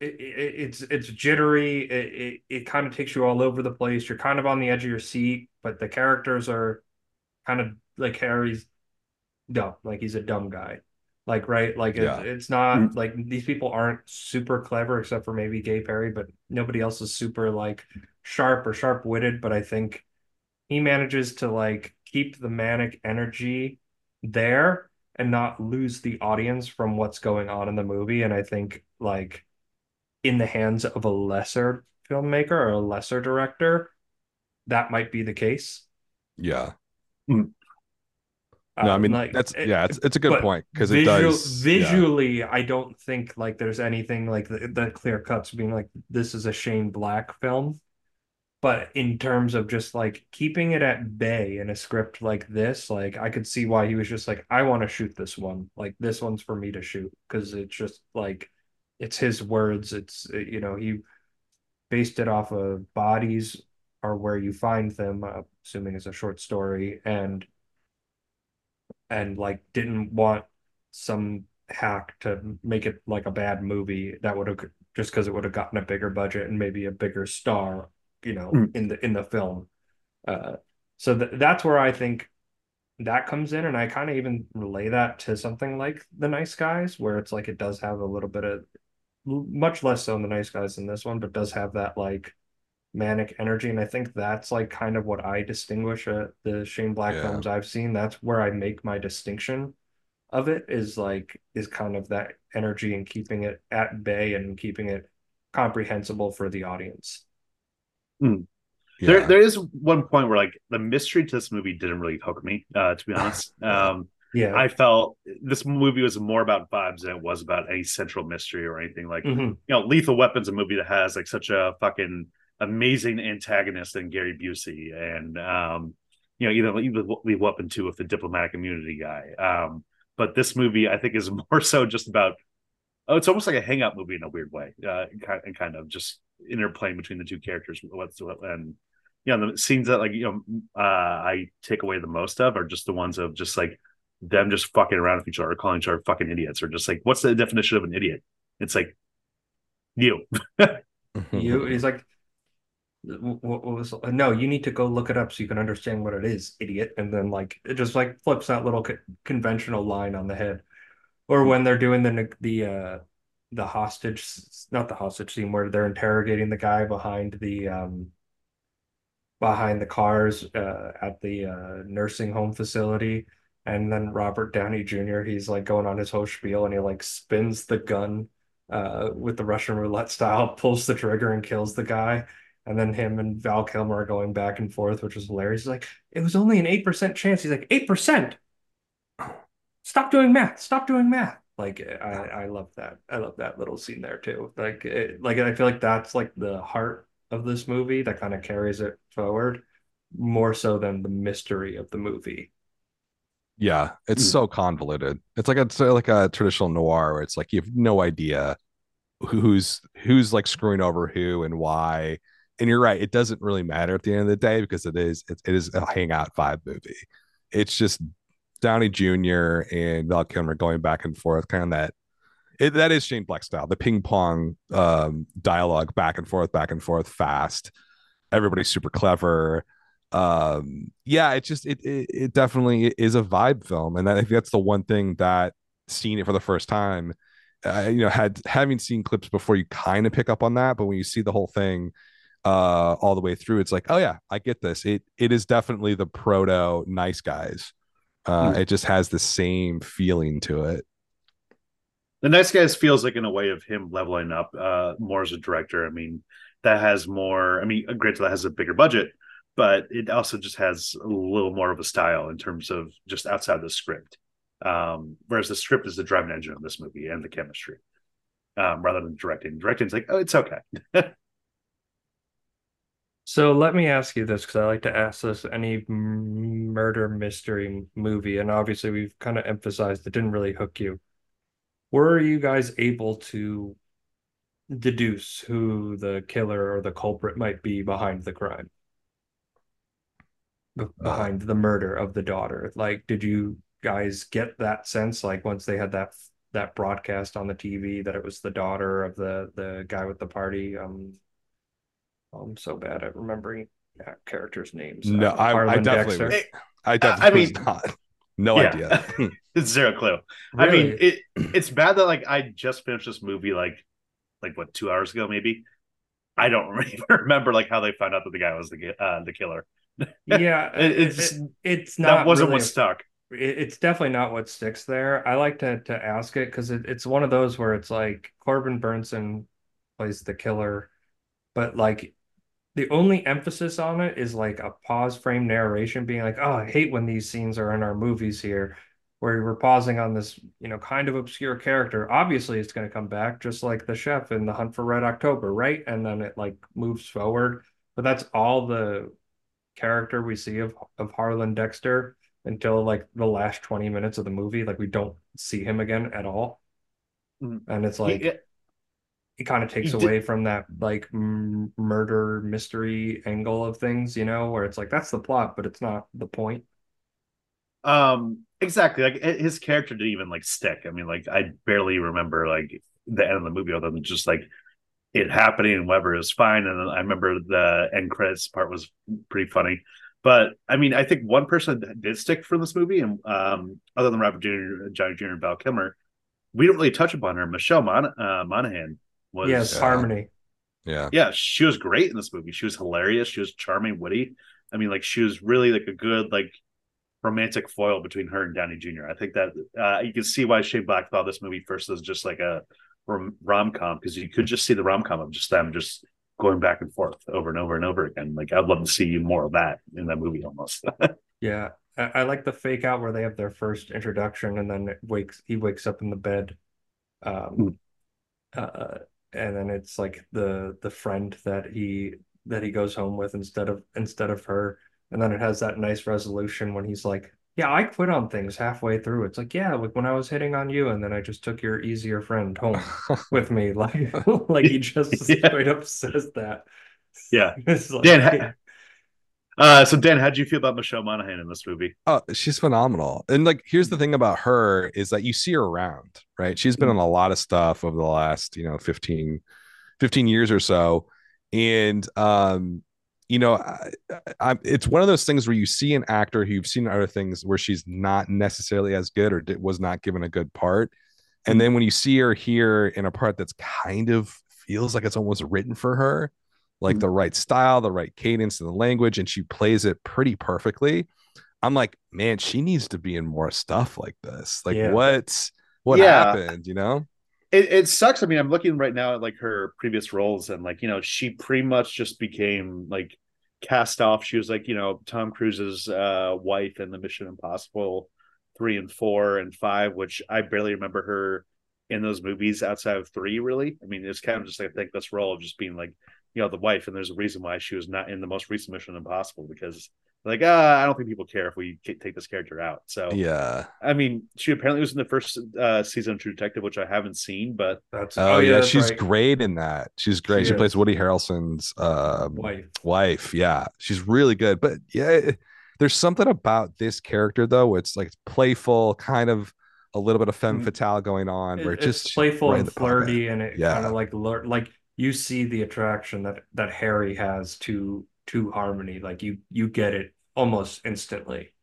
it, it, it's it's jittery. It, it it kind of takes you all over the place. You're kind of on the edge of your seat, but the characters are kind of like Harry's dumb, like he's a dumb guy. Like right, like it's, Yeah. it's not Mm. like these people aren't super clever except for maybe Gay Perry, but nobody else is super like sharp or sharp witted. But I think he manages to like keep the manic energy there and not lose the audience from what's going on in the movie. And I think like in the hands of a lesser filmmaker or a lesser director, that might be the case. yeah no i Um, mean like, that's it- yeah it's, it's a good point because it visual- does yeah. visually I don't think like there's anything like the, the clear cuts being like this is a Shane Black film but in terms of just like keeping it at bay in a script like this like I could see why he was just like I want to shoot this one like this one's for me to shoot because it's just like it's his words it's you know he based it off of bodies are where you find them uh, assuming it's a short story and and like didn't want some hack to make it like a bad movie that would have just because it would have gotten a bigger budget and maybe a bigger star, you know, Mm. in the in the film. Uh, so th that's where I think that comes in, and I kind of even relay that to something like The Nice Guys, where it's like it does have a little bit of much less so in The Nice Guys in this one, but does have that like manic energy, and I think that's like kind of what I distinguish uh, the Shane Black Yeah. films I've seen. That's where I make my distinction of it is like is kind of that energy and keeping it at bay and keeping it comprehensible for the audience. There, Yeah. there is one point where like the mystery to this movie didn't really hook me, uh, to be honest. [LAUGHS] Um, Yeah. I felt this movie was more about vibes than it was about any central mystery or anything. Like, Mhm. you know, Lethal Weapon's a movie that has like such a fucking amazing antagonist in Gary Busey, and um, you know, even even Lethal Weapon two with the diplomatic immunity guy. Um, but this movie, I think, is [LAUGHS] more so just about. Oh, it's almost like a hangout movie in a weird way, uh, and kind of just interplaying between the two characters. What's and you know the scenes that like you know uh, I take away the most of are just the ones of just like them just fucking around with each other, calling each other fucking idiots, or just like what's the definition of an idiot? It's like you. [LAUGHS] you he's like what, what was no you need to go look it up so you can understand what it is idiot and then like it just like flips that little co- conventional line on the head or when they're doing the the uh the hostage not the hostage scene where they're interrogating the guy behind the um behind the cars uh at the uh nursing home facility and then Robert Downey Jr. he's like going on his whole spiel and he like spins the gun uh, with the Russian roulette style, [LAUGHS] pulls the trigger and kills the guy. And then him and Val Kilmer are going back and forth, which was hilarious. He's like, it was only an 8% chance. He's like, 8%. Stop doing math. Stop doing math. Like I, I love that. I love that little scene there too. Like it, like I feel like that's like the heart of this movie that kind of carries it forward more so than the mystery of the movie. Yeah, it's Mm. so convoluted. It's like a it's like a traditional noir where it's like you have no idea who's who's like screwing over who and why. And you're right, it doesn't really matter at the end of the day because it is it, it is a hangout vibe movie. It's just Downey Jr. and Val Kilmer going back and forth, kind of that. It, that is Shane Black style, the ping pong um, dialogue back and forth, back and forth, fast. Everybody's super clever um yeah it just it, it it definitely is a vibe film and i think that's the one thing that seeing it for the first time uh, you know had having seen clips before you kind of pick up on that but when you see the whole thing uh all the way through it's like oh yeah i get this it it is definitely the proto nice guys uh Mm. it just has the same feeling to it The Nice Guys feels like in a way of him leveling up uh, more as a director. I mean, that has more. I mean, granted, that has a bigger budget, but it also just has a little more of a style in terms of just outside the script. Um, whereas the script is the driving engine of this movie and the chemistry, um, rather than directing. Directing's like, oh, it's okay. [LAUGHS] So let me ask you this because I like to ask this any murder mystery movie, and obviously we've kind of emphasized it didn't really hook you. Were you guys able to deduce who the killer or the culprit might be behind the crime? Be- behind the murder of the daughter? Like, did you guys get that sense, like once they had that that broadcast on the TV that it was the daughter of the the guy with the party? Um, I'm so bad at remembering yeah, characters' names. No, Uh, I- I Harlan definitely Dexter. was- i definitely mean- was not [LAUGHS] no Yeah. idea [LAUGHS] [LAUGHS] it's zero clue. I mean, it it's bad that like I just finished this movie like like what two hours ago maybe. I don't even remember like how they found out that the guy was the uh, the killer. Yeah, [LAUGHS] It- it- it's it- it's not that wasn't really what stuck. it- it's definitely not what sticks there. I like to to ask it because it, it's one of those where it's like Corbin Bernsen plays the killer, but like the only emphasis on it is like a pause frame narration being like, oh, I hate when these scenes are in our movies here, where we're pausing on this, you know, kind of obscure character. Obviously, it's going to come back just like the chef in The Hunt for Red October, right? And then it like moves forward. But that's all the character we see of of Harlan Dexter until like the last 20 minutes of the movie. Like we don't see him again at all. Mhm. And it's like Yeah, it kind of takes He did- away from that like m murder mystery angle of things, you know, where it's like that's the plot, but it's not the point. Um, exactly. Like his character didn't even like stick. I mean, like I barely remember like the end of the movie other than just like it happening and Weber is fine. And I remember the end credits part was pretty funny. But I mean, I think one person that did stick from this movie, and um, other than Robert Jr., Johnny Jr., and Val Kilmer, we didn't really touch upon her. Michelle Mon- uh, Monaghan was yes, uh, Harmony. yeah yeah, she was great in this movie. She was hilarious. She was charming, witty. I mean, like she was really like a good like romantic foil between her and Downey Jr. I think that uh, you can see why Shane Black thought this movie first was just like a rom com because you could just see the rom com of just them just going back and forth over and over and over again. Like I'd love to see more of that in that movie almost. [LAUGHS] yeah. I, I, like the fake out where they have their first introduction and then wakes he wakes up in the bed. Um mm. uh and then it's like the the friend that he that he goes home with instead of instead of her. And then it has that nice resolution when he's like, yeah, I quit on things halfway through. It's like, yeah, like when I was hitting on you, and then I just took your easier friend home with [LAUGHS] me. [LAUGHS] Like, like he just [LAUGHS] yeah. straight up says that. Yeah. like, Dan, uh, so Dan, how do you feel about Michelle Monaghan in this movie? Oh, she's phenomenal. And like, here's the thing about her is that you see her around, right? She's been mm-hmm. on a lot of stuff over the last, you know, 15, 15 years or so. And um, you know, I, I, it's one of those things where you see an actor who you've seen other things where she's not necessarily as good or did, was not given a good part. And then when you see her here in a part that's kind of feels like it's almost written for her, like mm-hmm. the right style, the right cadence, and the language, and she plays it pretty perfectly. I'm like, man, she needs to be in more stuff like this. Like, yeah. what what yeah. happened? You know? It, it sucks. I mean, I'm looking right now at like her previous roles, and like you know, she pretty much just became like cast off. She was like, you know, Tom Cruise's uh, wife in the Mission Impossible three and four and five, which I barely remember her in those movies outside of three, really. I mean, it's kind of just like, I think this role of just being like, you know, the wife, and there's a reason why she was not in the most recent Mission Impossible because like, ah, I don't think people care if we take this character out. So yeah, I mean, she apparently was in the first uh, season of True Detective, which I haven't seen, but that's oh, oh yeah, yeah she's right. great in that. She's great. She, she plays Woody Harrelson's uh, wife. Wife, yeah, she's really good. But yeah, there's something about this character though. It's like it's playful, kind of a little bit of femme mm. fatale going on, where it's just playful right and flirty, and it yeah. kind of like like you see the attraction that that Harry has to to Harmony. Like you you get it almost instantly.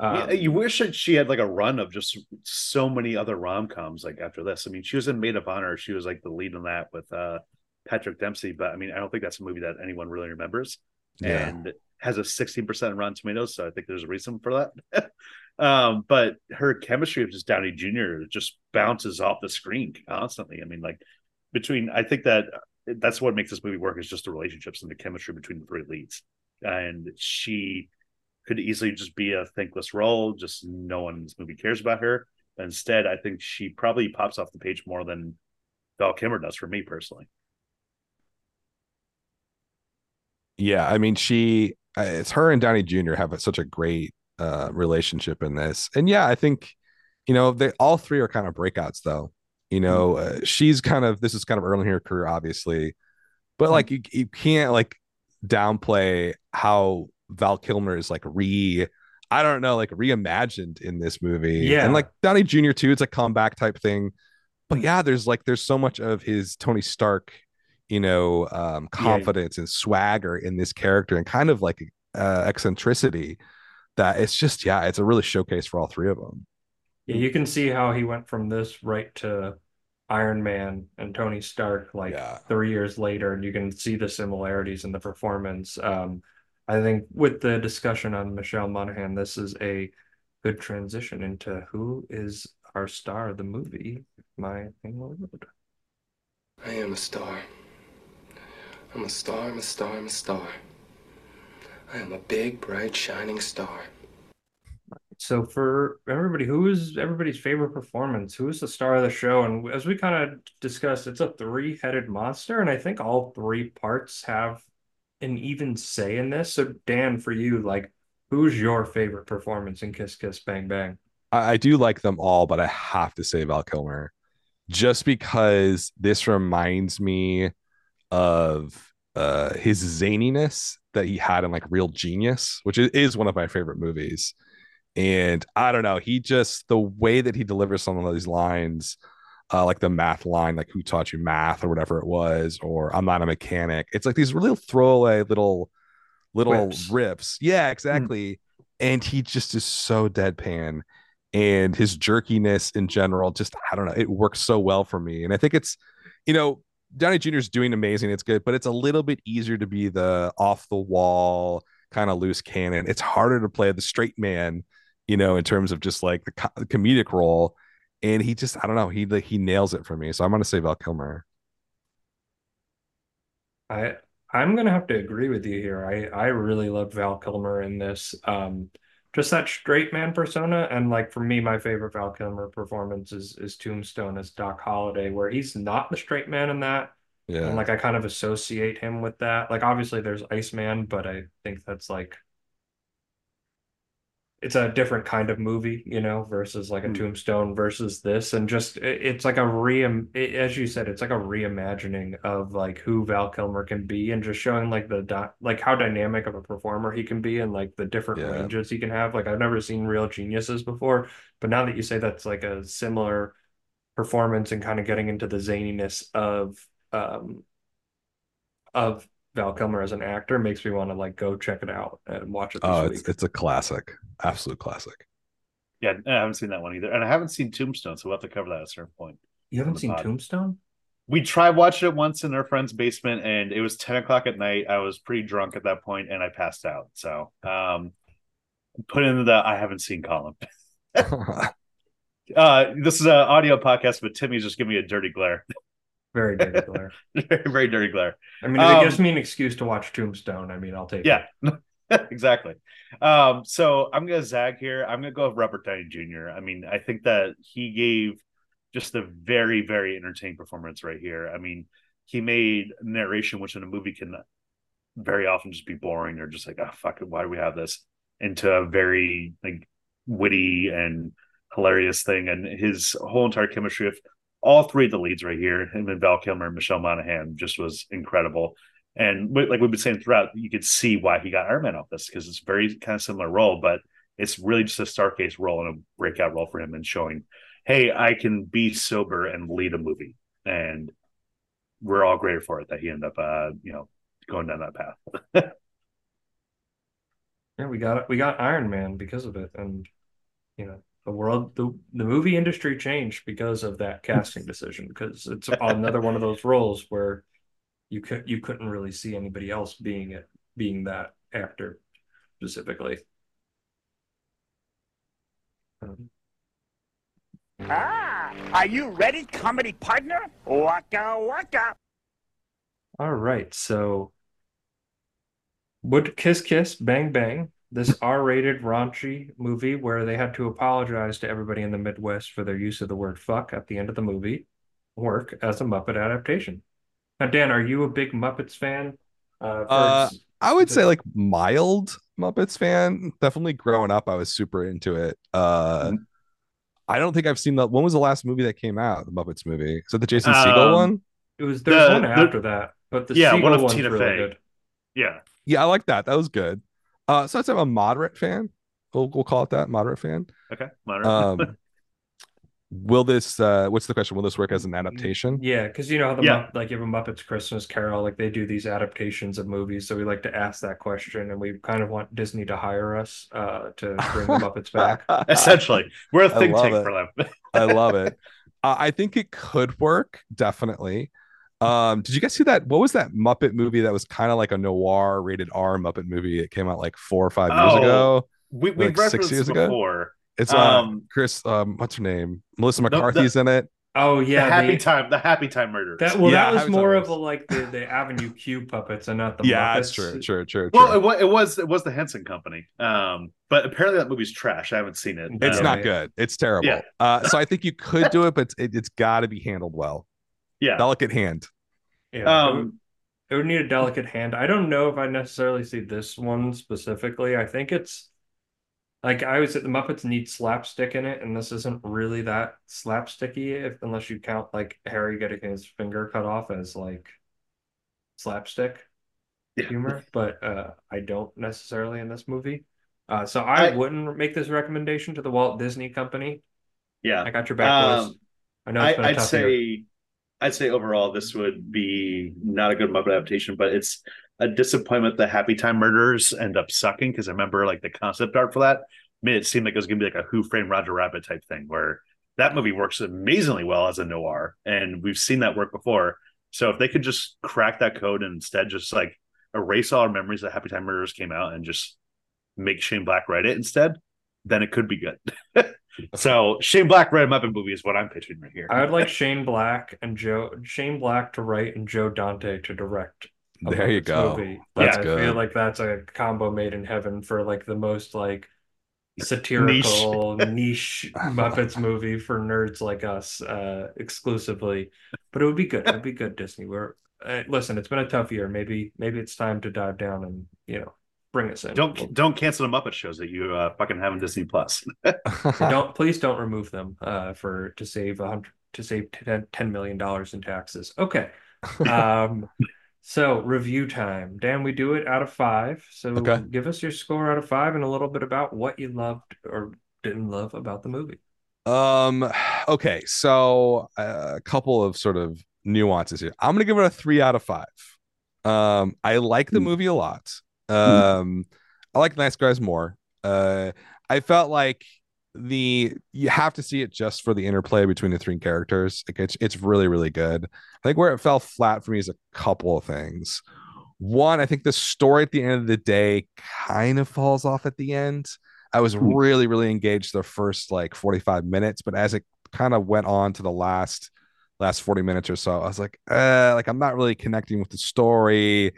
Um, yeah, you wish that she had like a run of just so many other rom coms like after this. I mean, she was in Maid of Honor. She was like the lead in that with uh, Patrick Dempsey. But I mean, I don't think that's a movie that anyone really remembers. Yeah. And has a 16% Rotten Tomatoes. So I think there's a reason for that. [LAUGHS] um, but her chemistry with just Downey Jr. just bounces off the screen constantly. I mean, like between, I think that that's what makes this movie work is just the relationships and the chemistry between the three leads. And she could easily just be a thankless role, just no one in this movie cares about her. But instead, I think she probably pops off the page more than Val Kilmer does for me personally. Yeah, I mean, she uh, it's her and Downey Jr. have such a great uh, relationship in this, and yeah, I think you know they all three are kind of breakouts though. You know, mm-hmm. uh, she's kind of this is kind of early in her career, obviously, but mm-hmm. like you, you can't like downplay how Val Kilmer is like re I don't know, like reimagined in this movie. Yeah. And like Downey Jr. too, it's a comeback type thing. But yeah, there's like there's so much of his Tony Stark, you know, um, confidence yeah. and swagger in this character and kind of like uh, eccentricity that it's just yeah, it's a really showcase for all three of them. Yeah, you can see how he went from this right to Iron Man and Tony Stark like yeah. three years later, and you can see the similarities in the performance. Um, I think with the discussion on Michelle Monaghan, this is a good transition into who is our star of the movie, My Thing Road. I am a star. I'm a star, I'm a star, I'm a star. I am a big, bright, shining star. So for everybody, who is everybody's favorite performance? Who is the star of the show? And as we kind of discussed, it's a three-headed monster, and I think all three parts have an even say in this. So Dan, for you, like who's your favorite performance in Kiss Kiss Bang Bang? I, I do like them all, but I have to say Val Kilmer, just because this reminds me of uh, his zaniness that he had in like Real Genius, which is, is one of my favorite movies. And I don't know, he just the way that he delivers some of these lines uh, like the math line, like who taught you math or whatever it was, or I'm not a mechanic. It's like these really throwaway little little rips. riffs. Yeah, hmm. exactly. Mm. And he just is so deadpan. And his jerkiness in general, just I don't know, it works so well for me. And I think it's, you know, Downey Jr. is doing amazing. It's good, but it's a little bit easier to be the off the wall kind of loose cannon. It's harder to play the straight man you know, in terms of just like the co- comedic role. And he just, I don't know, he like he nails it for me. So I'm gonna say Val Kilmer. I I'm gonna have to agree with you here. I I really love Val Kilmer in this. Um, just that straight man persona, and like for me, my favorite Val Kilmer performance is is Tombstone as Doc Holliday, where he's not the straight man in that, Yeah. and like I kind of associate him with that. Like obviously there's Iceman, but I think that's like it's a different kind of movie, you know, versus like a Hmm. Tombstone versus this, and just it, it's like a re as you said, it's like a reimagining of like who Val Kilmer can be, and just showing like the di- like how dynamic of a performer he can be, and like the different Yeah. ranges he can have. Like I've never seen Real Geniuses before, but now that you say that's like a similar performance and kind of getting into the zaniness of um of Val Kilmer as an actor makes me want to like go check it out and watch it this Oh, week. it's it's a classic, absolute classic. Yeah, I haven't seen that one either, and I haven't seen Tombstone, so we'll have to cover that at a certain point. You haven't seen pod. Tombstone? We tried watching it once in our friend's basement, and it was ten o'clock at night. I was pretty drunk at that point, and I passed out. So, um, put in the I haven't seen column. [LAUGHS] [LAUGHS] Uh, this is an audio podcast, but Timmy's just giving me a dirty glare, [LAUGHS] Very dirty glare. very, [LAUGHS] very dirty glare. I mean, if Um, it gives me an excuse to watch Tombstone, I mean, I'll take Yeah, it. [LAUGHS] exactly. Um, so I'm gonna zag here. I'm gonna go with Robert Downey Jr. I mean, I think that he gave just a very, very entertaining performance right here. I mean, he made narration, which in a movie can very often just be boring or just like, oh fuck it, why do we have this? Into a very like witty and hilarious thing. And his whole entire chemistry with all three of the leads right here, him and Val Kilmer and Michelle Monaghan, just was incredible. And like we've been saying throughout, you could see why he got Iron Man off this because it's very kind of similar role, but it's really just a Starcase role and a breakout role for him and showing, hey, I can be sober and lead a movie. And we're all grateful for it that he ended up, uh, you know, going down that path. [LAUGHS] Yeah, we got it. we got Iron Man because of it, and you know, the world, the the movie industry changed because of that casting decision. Because it's [LAUGHS] another one of those roles where you could you couldn't really see anybody else being it, being that actor specifically. Um, Ah, are you ready, comedy partner? Waka waka. All right, so would Kiss Kiss Bang Bang, this R-rated raunchy movie where they had to apologize to everybody in the Midwest for their use of the word fuck at the end of the movie, work as a Muppet adaptation? Now, Dan, are you a big Muppets fan? Uh, Uh, I would say like mild Muppets fan. Definitely growing up, I was super into it. Uh, Mhm. I don't think I've seen the. When was the last movie that came out? The Muppets movie. Is it the Jason Segel Um, one? it was there's the- one the- after that, but the Yeah, one Segel of Tina really Fey. good. yeah. Yeah, I like that. That was good. Uh, so I'd say I'm a moderate fan. We'll we'll call it that, moderate fan. Okay. Moderate. Um, [LAUGHS] will this? Uh, what's the question? Will this work as an adaptation? Yeah, because you know how the Yeah. Mupp- like you have a Muppets Christmas Carol, like they do these adaptations of movies, so we like to ask that question, and we kind of want Disney to hire us uh, to bring the Muppets back. [LAUGHS] Essentially, we're a think tank it. for them. I love it. Uh, I think it could work definitely. Um, did you guys see that? What was that Muppet movie that was kind of like a noir rated R Muppet movie? It came out like four or five years Oh, ago. we, we've Like six years this ago? before. It's uh, Um, Chris. Um, what's her name? Melissa the- McCarthy's in it. Oh the yeah, happy the- time, the happy time murder. that well, Yeah, that was Happy more of a like the, the Avenue Q puppets and not the yeah, Muppets. that's true. True. True. True. well, it was, it was it was the Henson Company. Um, but apparently that movie's trash. I haven't seen it. it's Um, not good. It's terrible. Yeah. Uh, so I think you could do it, but it, it's got to be handled well. Yeah. Delicate hand. Yeah, it would- Um, it would need a delicate hand. I don't know if I necessarily see this one specifically. I think it's like I would say the Muppets need slapstick in it, and this isn't really that slapsticky, if unless you count like Harry getting his finger cut off as like slapstick Yeah. humor. But uh, I don't necessarily in this movie. Uh, so I, I- wouldn't make this recommendation to the Walt Disney Company. yeah. I got your back. Um, I know it's been a I, I'd tough year. I'd say overall this would be not a good Muppet adaptation, but it's a disappointment that Happy Time Murders end up sucking because I remember like the concept art for that made it seem like it was gonna be like a Who Framed Roger Rabbit type thing where that movie works amazingly well as a noir, and we've seen that work before. So if they could just crack that code and instead just like erase all our memories that Happy Time Murders came out and just make Shane Black write it instead, then it could be good. [LAUGHS] so Shane Black Red Muppet movie is what I'm pitching right here. I would like Shane Black and Joe Shane Black to write and Joe Dante to direct. a There you go. Movie. That's yeah, I feel like that's a combo made in heaven for like the most like satirical [LAUGHS] niche, Muppets movie for nerds like us, uh, exclusively. But it would be good. It would be good, Disney. We're uh, listen. It's been a tough year. Maybe maybe it's time to dive down and you know bring us in. don't don't cancel the Muppet shows that you uh, fucking have on Disney Plus. [LAUGHS] [LAUGHS] don't please don't remove them uh, for to save a to save 10, 10 million dollars in taxes. Okay. [LAUGHS] Um so review time. Dan, we do it out of five. So Okay. give us your score out of five and a little bit about what you loved or didn't love about the movie. Um, okay, so uh, a couple of sort of nuances here. I'm gonna give it a three out of five. Um, I like the Mm. movie a lot. Um, I like Nice Guys more. Uh, I felt like the you have to see it just for the interplay between the three characters. Like it's it's really really good. I think where it fell flat for me is a couple of things. One, I think the story at the end of the day kind of falls off at the end. I was Hmm. really, really engaged the first like 45 minutes, but as it kind of went on to the last last 40 minutes or so, I was like, uh, like I'm not really connecting with the story.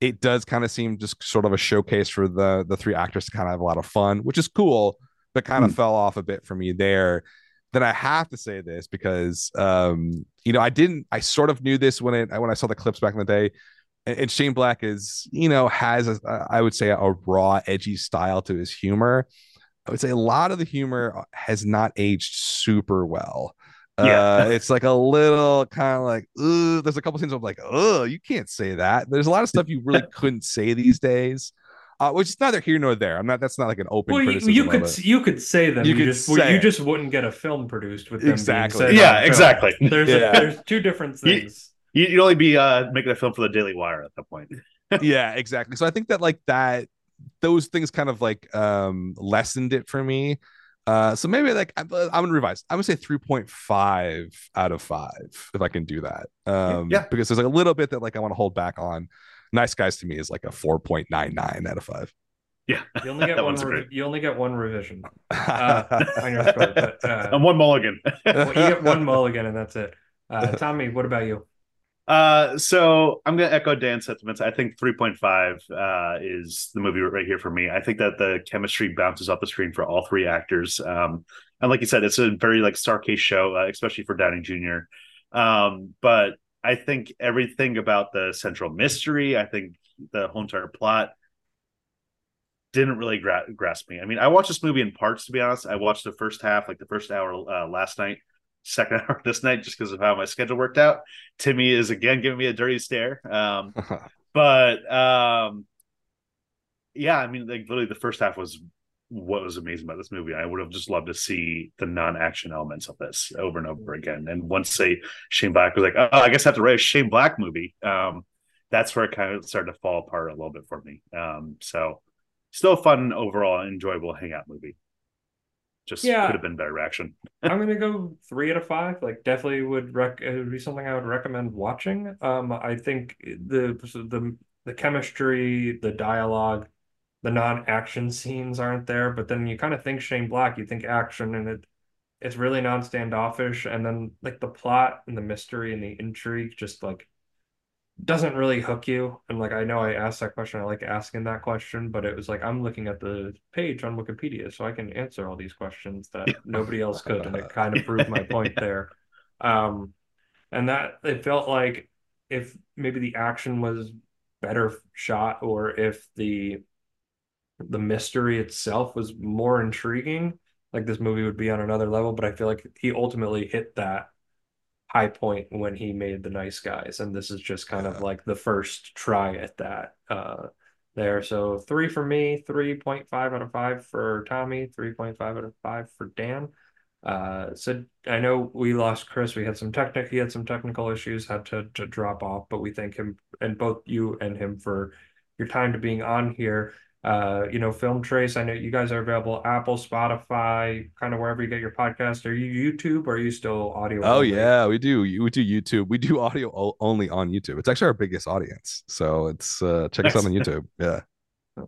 It does kind of seem just sort of a showcase for the the three actors to kind of have a lot of fun, which is cool, but kind of Hmm. fell off a bit for me there. Then I have to say this because um, you know, I didn't I sort of knew this when it when I saw the clips back in the day and, and Shane Black is, you know, has a, I would say a raw, edgy style to his humor. I would say a lot of the humor has not aged super well. Yeah. Uh, it's like a little kind of like, Ugh. there's a couple things I'm like, oh, you can't say that. There's a lot of stuff you really [LAUGHS] couldn't say these days, uh, which is neither here nor there. I'm not. That's not like an open Well, you, criticism. you could it. you could say them. You You, could just say you just wouldn't get a film produced with them Exactly. being yeah, exactly. There's [LAUGHS] Yeah. A, there's two different things. You, you'd only be uh, making a film for the Daily Wire at that point. [LAUGHS] yeah exactly so i think that like that those things kind of like um lessened it for me uh so maybe like i'm, I'm gonna revise i'm gonna say 3.5 out of 5 if i can do that um Yeah. because there's like a little bit that like i want to hold back on nice guys to me is like a 4.99 out of 5 Yeah, You only [LAUGHS] get one. Re- you only get one revision [LAUGHS] uh, on your score, but uh, [LAUGHS] and one mulligan. well, you get one mulligan and that's it. Uh, Tommy, what about you? Uh, so I'm gonna echo Dan's sentiments. I think 3.5 uh, is the movie right here for me. I think that the chemistry bounces off the screen for all three actors. Um, and like you said, it's a very like star case show, uh, especially for Downey Jr. Um, but I think everything about the central mystery, I think the whole entire plot didn't really gra- grasp me. I mean, I watched this movie in parts, to be honest. I watched the first half, like the first hour uh, last night, second [LAUGHS] hour this night, just because of how my schedule worked out. Timmy is again giving me a dirty stare. Um, [LAUGHS] but um, yeah, I mean, like literally the first half was what was amazing about this movie. I would have just loved to see the non-action elements of this over and over again. And once they Shane Black was like, oh, I guess I have to write a Shane Black movie. Um, that's where it kind of started to fall apart a little bit for me. Um, so still fun overall enjoyable hangout movie. Just Yeah. could have been better action. [LAUGHS] I'm gonna go three out of five. Like, definitely would rec. It would be something I would recommend watching. Um, I think the the the chemistry, the dialogue, the non-action scenes aren't there. But then you kind of think Shane Black, you think action, and it it's really non-standoffish. And then like the plot and the mystery and the intrigue just like doesn't really hook you. And like I know I asked that question, I like asking that question, but it was like I'm looking at the page on Wikipedia, so I can answer all these questions that nobody else could, and it [LAUGHS] kind of proved my point there. Um, and that it felt like if maybe the action was better shot, or if the the mystery itself was more intriguing, like this movie would be on another level. But I feel like he ultimately hit that high point when he made the nice guys and this is just kind of like the first try at that uh there. So three for me 3.5 out of 5 for tommy 3.5 out of 5 for dan. Uh so i know we lost chris we had some technic he had some technical issues had to, to drop off but we thank him and both you and him for your time to being on here uh, you know, Film Trace. I know you guys are available Apple, Spotify, kind of wherever you get your podcast. Are you YouTube or are you still audio? oh only? yeah we do we do youtube we do audio only on youtube it's actually our biggest audience so it's uh check us out on youtube yeah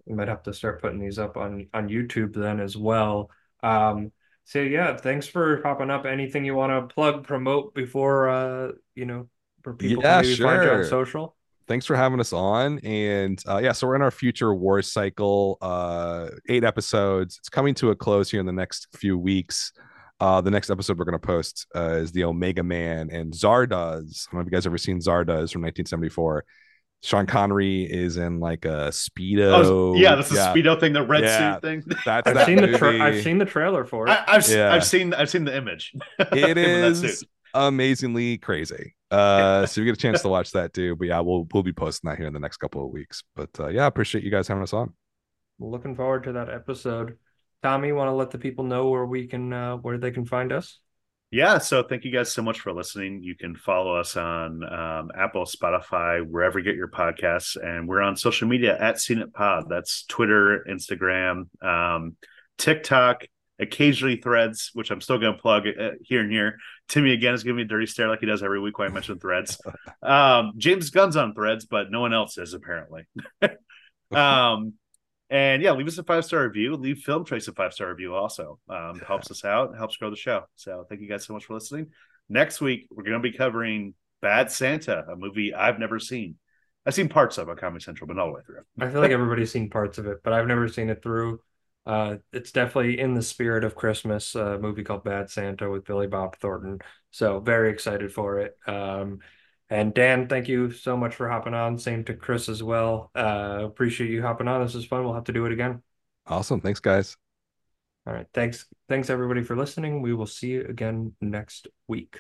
We might have to start putting these up on on YouTube then as well. Um, so yeah, thanks for popping up. Anything you want to plug, promote before uh, you know, for people Yeah, maybe find you on social? Thanks for having us on and uh yeah so we're in our future war cycle uh eight episodes it's coming to a close here in the next few weeks uh the next episode we're going to post uh is the omega man and zardoz i don't know if you guys ever seen zardoz from 1974 sean connery is in like a speedo Oh, yeah, that's the speedo thing, the red Yeah. suit thing. [LAUGHS] that's I've that seen the tra- I've seen the trailer for it. I, I've Yeah. I've seen I've seen the image. [LAUGHS] it Him in that is suit. Amazingly crazy uh so you get a chance to [LAUGHS] watch that too but yeah we'll we'll be posting that here in the next couple of weeks but uh yeah appreciate you guys having us on Looking forward to that episode. Tommy, want to let the people know where we can uh, where they can find us? Yeah, so thank you guys so much for listening. You can follow us on um, Apple, Spotify, wherever you get your podcasts, and we're on social media at Scene It Pod. That's Twitter, Instagram, um, TikTok, occasionally Threads, which I'm still going to plug uh, here and here. Timmy again is giving me a dirty stare like he does every week when I mention Threads. [LAUGHS] Um, James Gunn's on Threads, but no one else is apparently. [LAUGHS] um, and yeah, leave us a five star review. Leave Film Trace a five star review also. Um, helps us out, helps grow the show. So thank you guys so much for listening. Next week we're going to be covering Bad Santa, a movie I've never seen. I've seen parts of on Comedy Central, but not all the way through. I feel like [LAUGHS] everybody's seen parts of it, but I've never seen it through. Uh, it's definitely in the spirit of Christmas. A movie called Bad Santa with Billy Bob Thornton. So very excited for it. Um, and Dan, thank you so much for hopping on. Same to Chris as well. Uh, appreciate you hopping on. This is fun. We'll have to do it again. awesome thanks guys All right. Thanks. Thanks everybody for listening. We will see you again next week.